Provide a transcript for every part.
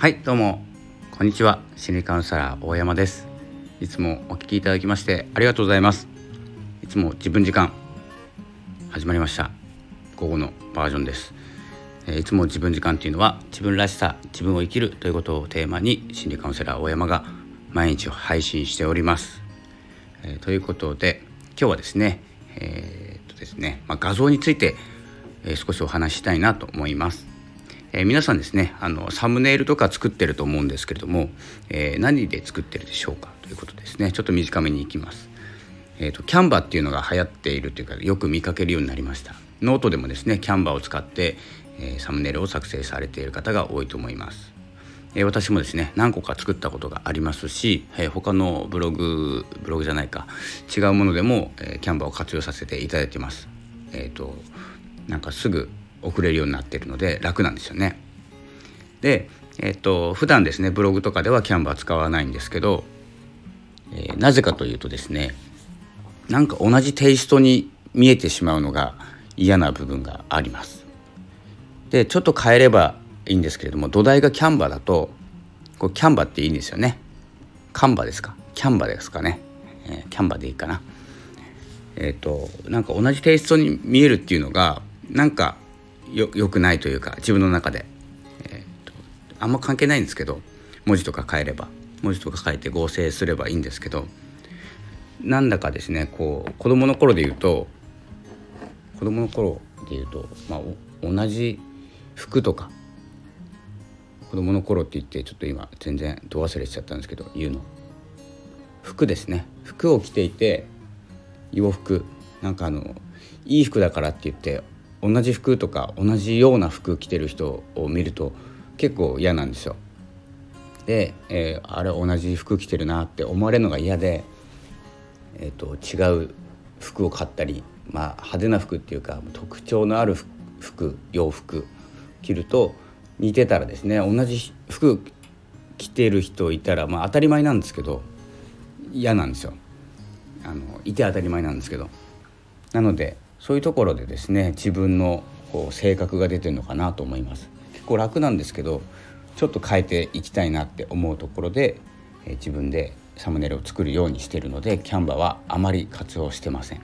はいどうも。こんにちは。心理カウンセラー大山です。いつもお聞きいただきましてありがとうございます。いつも自分時間始まりました。午後のバージョンです。いつも自分時間というのは自分らしさ自分を生きるということをテーマに心理カウンセラー大山が毎日配信しております、えー、ということで今日はですねえー、っとですね、まあ、画像について、えー、少しお話ししたいなと思います。えー、皆さんですねあのサムネイルとか作ってると思うんですけれども、えー、何で作ってるでしょうか？ということですね。ちょっと短めにいきます。えーと、 Canva っていうのが流行っているというかよく見かけるようになりました。ノートでもですね Canva を使って、えー、サムネイルを作成されている方が多いと思います、えー、私もですね何個か作ったことがありますし、えー、他のブログブログじゃないか違うものでも、えキャンバを活用させていただいてます。えっ、となんかすぐ送れるようになってるので楽なんですよね。で、えっと普段ですねブログとかではキャンバー使わないんですけど、えー、なぜかというとですねなんか同じテイストに見えてしまうのが嫌な部分があります。でちょっと変えればいいんですけれども土台がキャンバーだとこれキャンバーっていいんですよね。カンバですか？キャンバーですかね、えー、キャンバーでいいかな。えっ、ー、となんか同じテイストに見えるっていうのがなんかよよくないというか自分の中で、えーと、あんま関係ないんですけど文字とか変えれば文字とか書いて合成すればいいんですけどなんだかですねこう子供の頃で言うと子供の頃で言うと、まあ、同じ服とか子供の頃って言ってちょっと今全然ど忘れしちゃったんですけど言うの。服ですね。服を着ていて洋服。なんかあのいい服だからって言って同じ服とか同じような服着てる人を見ると結構嫌なんですよ。で、えー、あれ同じ服着てるなって思われるのが嫌で、えーと、違う服を買ったり、まあ、派手な服っていうか特徴のある服洋服着ると似てたらですね同じ服着てる人いたら、まあ、当たり前なんですけど嫌なんですよ。あのいて当たり前なんですけど。なのでそういうところでですね自分のこう性格が出てるのかなと思います。結構楽なんですけどちょっと変えていきたいなって思うところで、え、自分でサムネイルを作るようにしてるのでキャンバはあまり活用してません。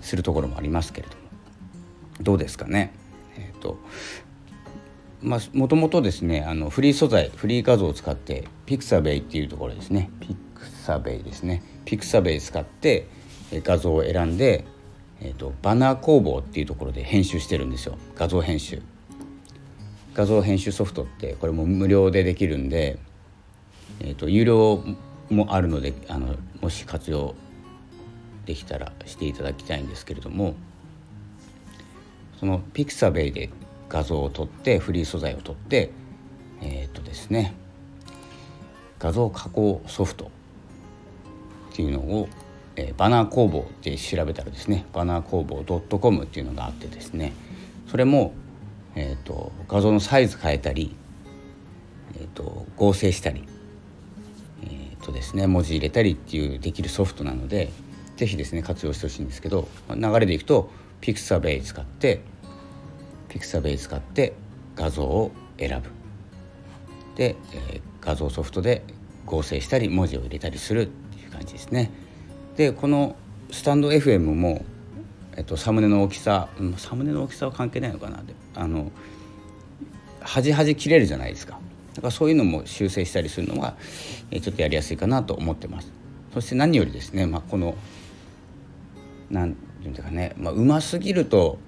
するところもありますけれども。どうですかね？えっ、ー、とまあもともとですねあのフリー素材フリー画像を使ってピクサベイっていうところですね。ピクサベイですね。ピクサベイ使って画像を選んでえーと、バナー工房っていうところで編集してるんですよ。画像編集。画像編集ソフトってこれも無料でできるんで、えーと、有料もあるのであのもし活用できたらしていただきたいんですけれどもそのピクサベイで画像を撮ってフリー素材を撮ってえっ、とですね画像加工ソフトっていうのをえ、バナー工房で調べたらですねバナー工房 .com っていうのがあってですねそれも、えーと、画像のサイズ変えたり、えーと、合成したり、えーとですね、文字入れたりっていうできるソフトなので是非ですね活用してほしいんですけど流れでいくとピクサベイ使ってピクサベイ使って画像を選ぶで、えー、画像ソフトで合成したり文字を入れたりするっていう感じですね。でこのスタンド FM も、えっと、サムネの大きさサムネの大きさは関係ないのかな。であの端々切れるじゃないですか。だからそういうのも修正したりするのが、ちょっとやりやすいかなと思ってます。そして何よりですね、まあ、このなんていうんですかね、まあ、うますぎると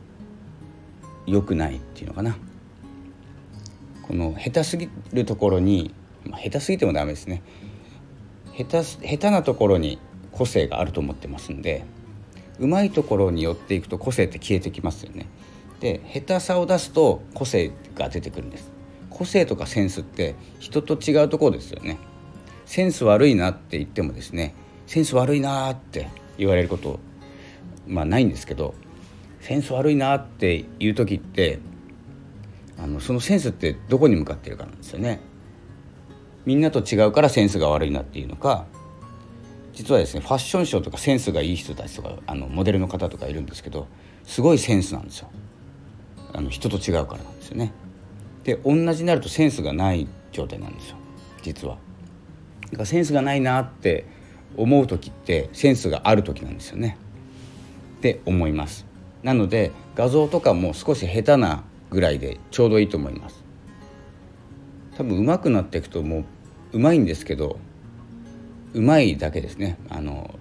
良くないっていうのかな。この下手すぎるところに、まあ、下手すぎてもダメですね。下手下手なところに個性があると思ってますんでうまいところに寄っていくと個性って消えてきますよね。で下手さを出すと個性が出てくるんです。個性とかセンスって人と違うところですよね。センス悪いなって言ってもですねセンス悪いなって言われることまあないんですけどセンス悪いなっていう時ってあのそのセンスってどこに向かってるかなんですよね。みんなと違うからセンスが悪いなっていうのか実はですねファッションショーとかセンスがいい人たちとかあのモデルの方とかいるんですけどすごいセンスなんですよ。あの人と違うからなんですよね。で同じになるとセンスがない状態なんですよ。実は。だからセンスがないなって思う時ってセンスがある時なんですよね。って思います。なので画像とかも少し下手なぐらいでちょうどいいと思います。多分上手くなっていくともう上手いんですけど上手いだけですね。あの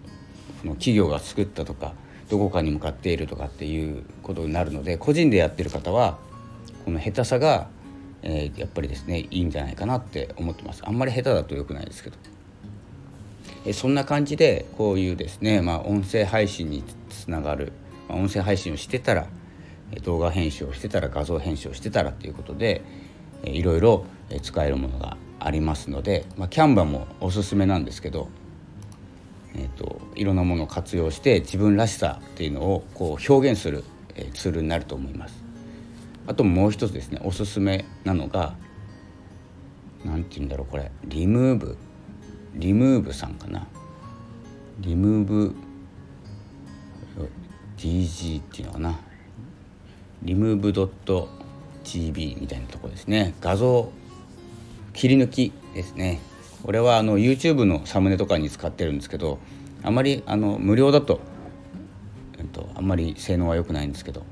この企業が作ったとかどこかに向かっているとかっていうことになるので個人でやってる方はこの下手さが、えー、やっぱりですねいいんじゃないかなって思ってます。あんまり下手だと良くないですけど、え、そんな感じでこういうですね、まあ、音声配信につながる、まあ、音声配信をしてたら動画編集をしてたら画像編集をしてたらっていうことでいろいろ使えるものがありますので、まあ、キャンバーもおすすめなんですけどえーと、いろんなものを活用して自分らしさっていうのをこう表現する、えー、ツールになると思います。あともう一つですねおすすめなのが何て言うんだろうこれ。リムーブ。リムーブさんかな。リムーブ。DG っていうのかな。リムーブドット GB みたいなとこですね。画像切り抜きですね。これはあの YouTube のサムネとかに使ってるんですけどあまりあの無料だと、えっと、あんまり性能は良くないんですけど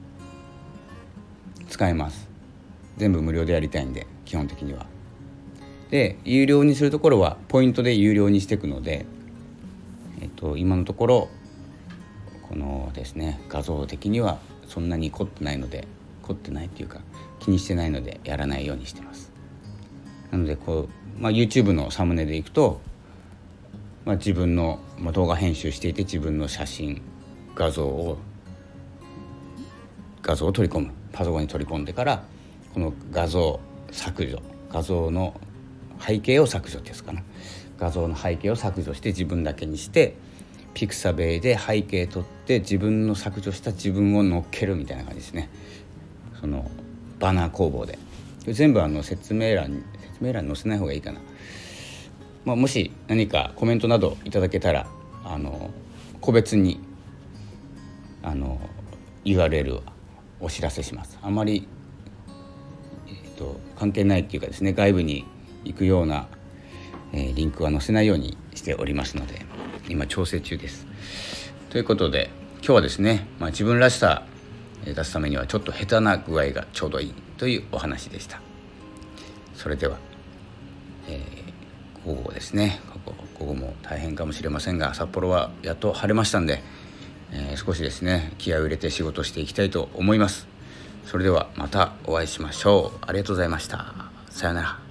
使えます。全部無料でやりたいんで基本的には。で有料にするところはポイントで有料にしていくので、えっと、今のところこのですね画像的にはそんなに凝ってないので凝ってないっていうか気にしてないのでやらないようにしてます。なのでこう、まあ、YouTube のサムネでいくと、まあ、自分の、まあ、動画編集していて自分の写真画像を画像を取り込む。パソコンに取り込んでからこの画像削除。画像の背景を削除ってやつかな。画像の背景を削除して自分だけにしてピクサベイで背景取って自分の削除した自分を乗っけるみたいな感じですね。そのバナー工房で全部あの説明欄に説明欄に載せない方がいいかな、まあ、もし何かコメントなどいただけたらあの個別にあの URL はお知らせします。あまり、えーと、関係ないっていうかですね外部に行くような、えー、リンクは載せないようにしておりますので今調整中です。ということで今日はですね、まあ、自分らしさ出すためにはちょっと下手な具合がちょうどいいというお話でした。それでは、えー、午後ですね。午後も大変かもしれませんが札幌はやっと晴れましたんで、えー、少しですね気合を入れて仕事していきたいと思います。それではまたお会いしましょう。ありがとうございました。さようなら。